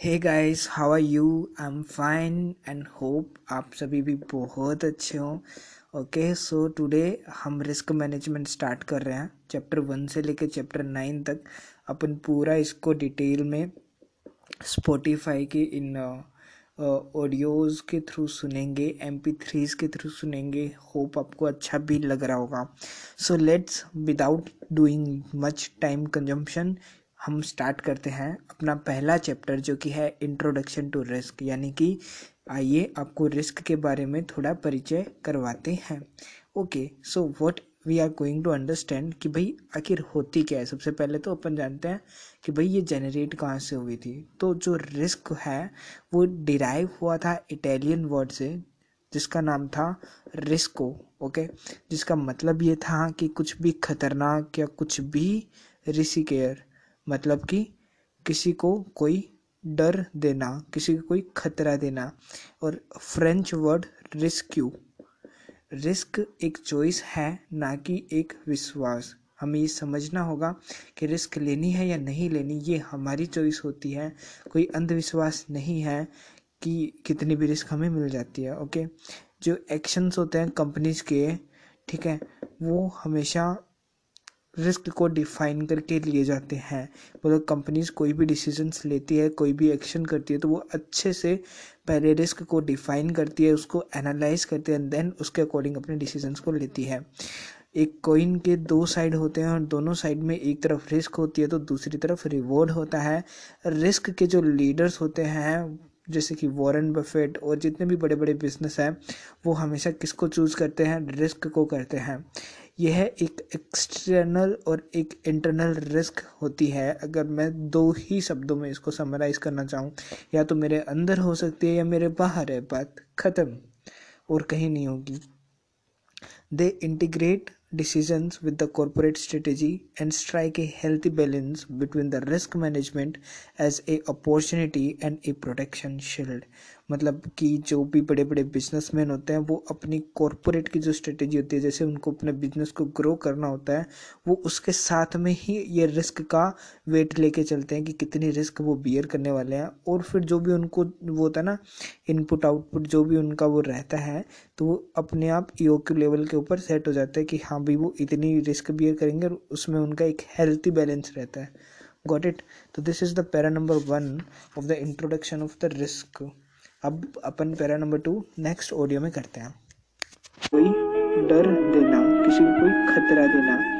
Hey guys how are you I am fine and hope आप सभी भी बहुत अच्छे हों। ओके सो टुडे हम रिस्क मैनेजमेंट स्टार्ट कर रहे हैं चैप्टर वन से लेकर चैप्टर नाइन तक। अपन पूरा इसको डिटेल में स्पॉटिफाई के इन ऑडियोज़ के थ्रू सुनेंगे एम पी थ्रीज के थ्रू सुनेंगे। होप आपको अच्छा भी लग रहा होगा। So let's without doing much time consumption हम स्टार्ट करते हैं अपना पहला चैप्टर जो कि है इंट्रोडक्शन टू रिस्क यानी कि आइए आपको रिस्क के बारे में थोड़ा परिचय करवाते हैं। Okay so what we are going to understand कि भाई आखिर होती क्या है? सबसे पहले तो अपन जानते हैं कि भाई ये जनरेट कहाँ से हुई थी। तो जो रिस्क है, वो डिराइव हुआ था इटालियन वर्ड से, जिसका नाम था रिस्को ओके जिसका मतलब ये था कि कुछ भी खतरनाक या कुछ भी रिसिकेयर मतलब कि किसी को कोई डर देना, किसी को कोई खतरा देना। और फ्रेंच वर्ड रिस्क्यू रिस्क एक चॉइस है, ना कि एक विश्वास। हमें ये समझना होगा कि रिस्क लेनी है या नहीं लेनी, ये हमारी चॉइस होती है। कोई अंधविश्वास नहीं है कि कितनी भी रिस्क हमें मिल जाती है ओके जो एक्शंस होते हैं कंपनीज़ के, ठीक है? वो हमेशा रिस्क को डिफाइन करके लिए जाते हैं। मतलब कंपनीज़ कोई भी डिसीजंस लेती है, कोई भी एक्शन करती है तो वो अच्छे से पहले रिस्क को डिफाइन करती है, उसको एनालाइज करती है देन उसके अकॉर्डिंग अपने डिसीजंस को लेती है। एक कोइन के दो साइड होते हैं और दोनों साइड में एक तरफ़ रिस्क होती है तो दूसरी तरफ़ रिवॉर्ड होता है। रिस्क के जो लीडर्स होते हैं, जैसे कि वॉरेन बफेट और जितने भी बड़े बड़े बिज़नेस हैं, वो हमेशा किसको चूज़ करते हैं? रिस्क को करते हैं। यह एक एक्सटर्नल और एक इंटरनल रिस्क होती है। अगर मैं दो ही शब्दों में इसको समराइज करना चाहूँ, या तो मेरे अंदर हो सकती है या मेरे बाहर है, बात ख़त्म और कहीं नहीं होगी। They integrate decisions with the corporate strategy and strike a healthy balance between the risk management as a opportunity and a protection shield. मतलब कि जो भी बड़े बड़े बिजनेसमैन होते हैं, वो अपनी कॉरपोरेट की जो स्ट्रेटेजी होती है, जैसे उनको अपने बिज़नेस को ग्रो करना होता है, वो उसके साथ में ही ये रिस्क का वेट लेके चलते हैं कि कितनी रिस्क वो बियर करने वाले हैं। और फिर जो भी उनको वो होता है ना इनपुट आउटपुट जो भी उनका वो रहता है तो वो अपने आप योग लेवल के ऊपर सेट हो जाता है कि हाँ भाई वो इतनी रिस्क बियर करेंगे और उसमें उनका एक हेल्थी बैलेंस रहता है। गॉट इट तो this is the para number one of the introduction of the risk अब अपन para number two next audio में करते हैं। कोई डर देना, किसी को कोई खतरा देना।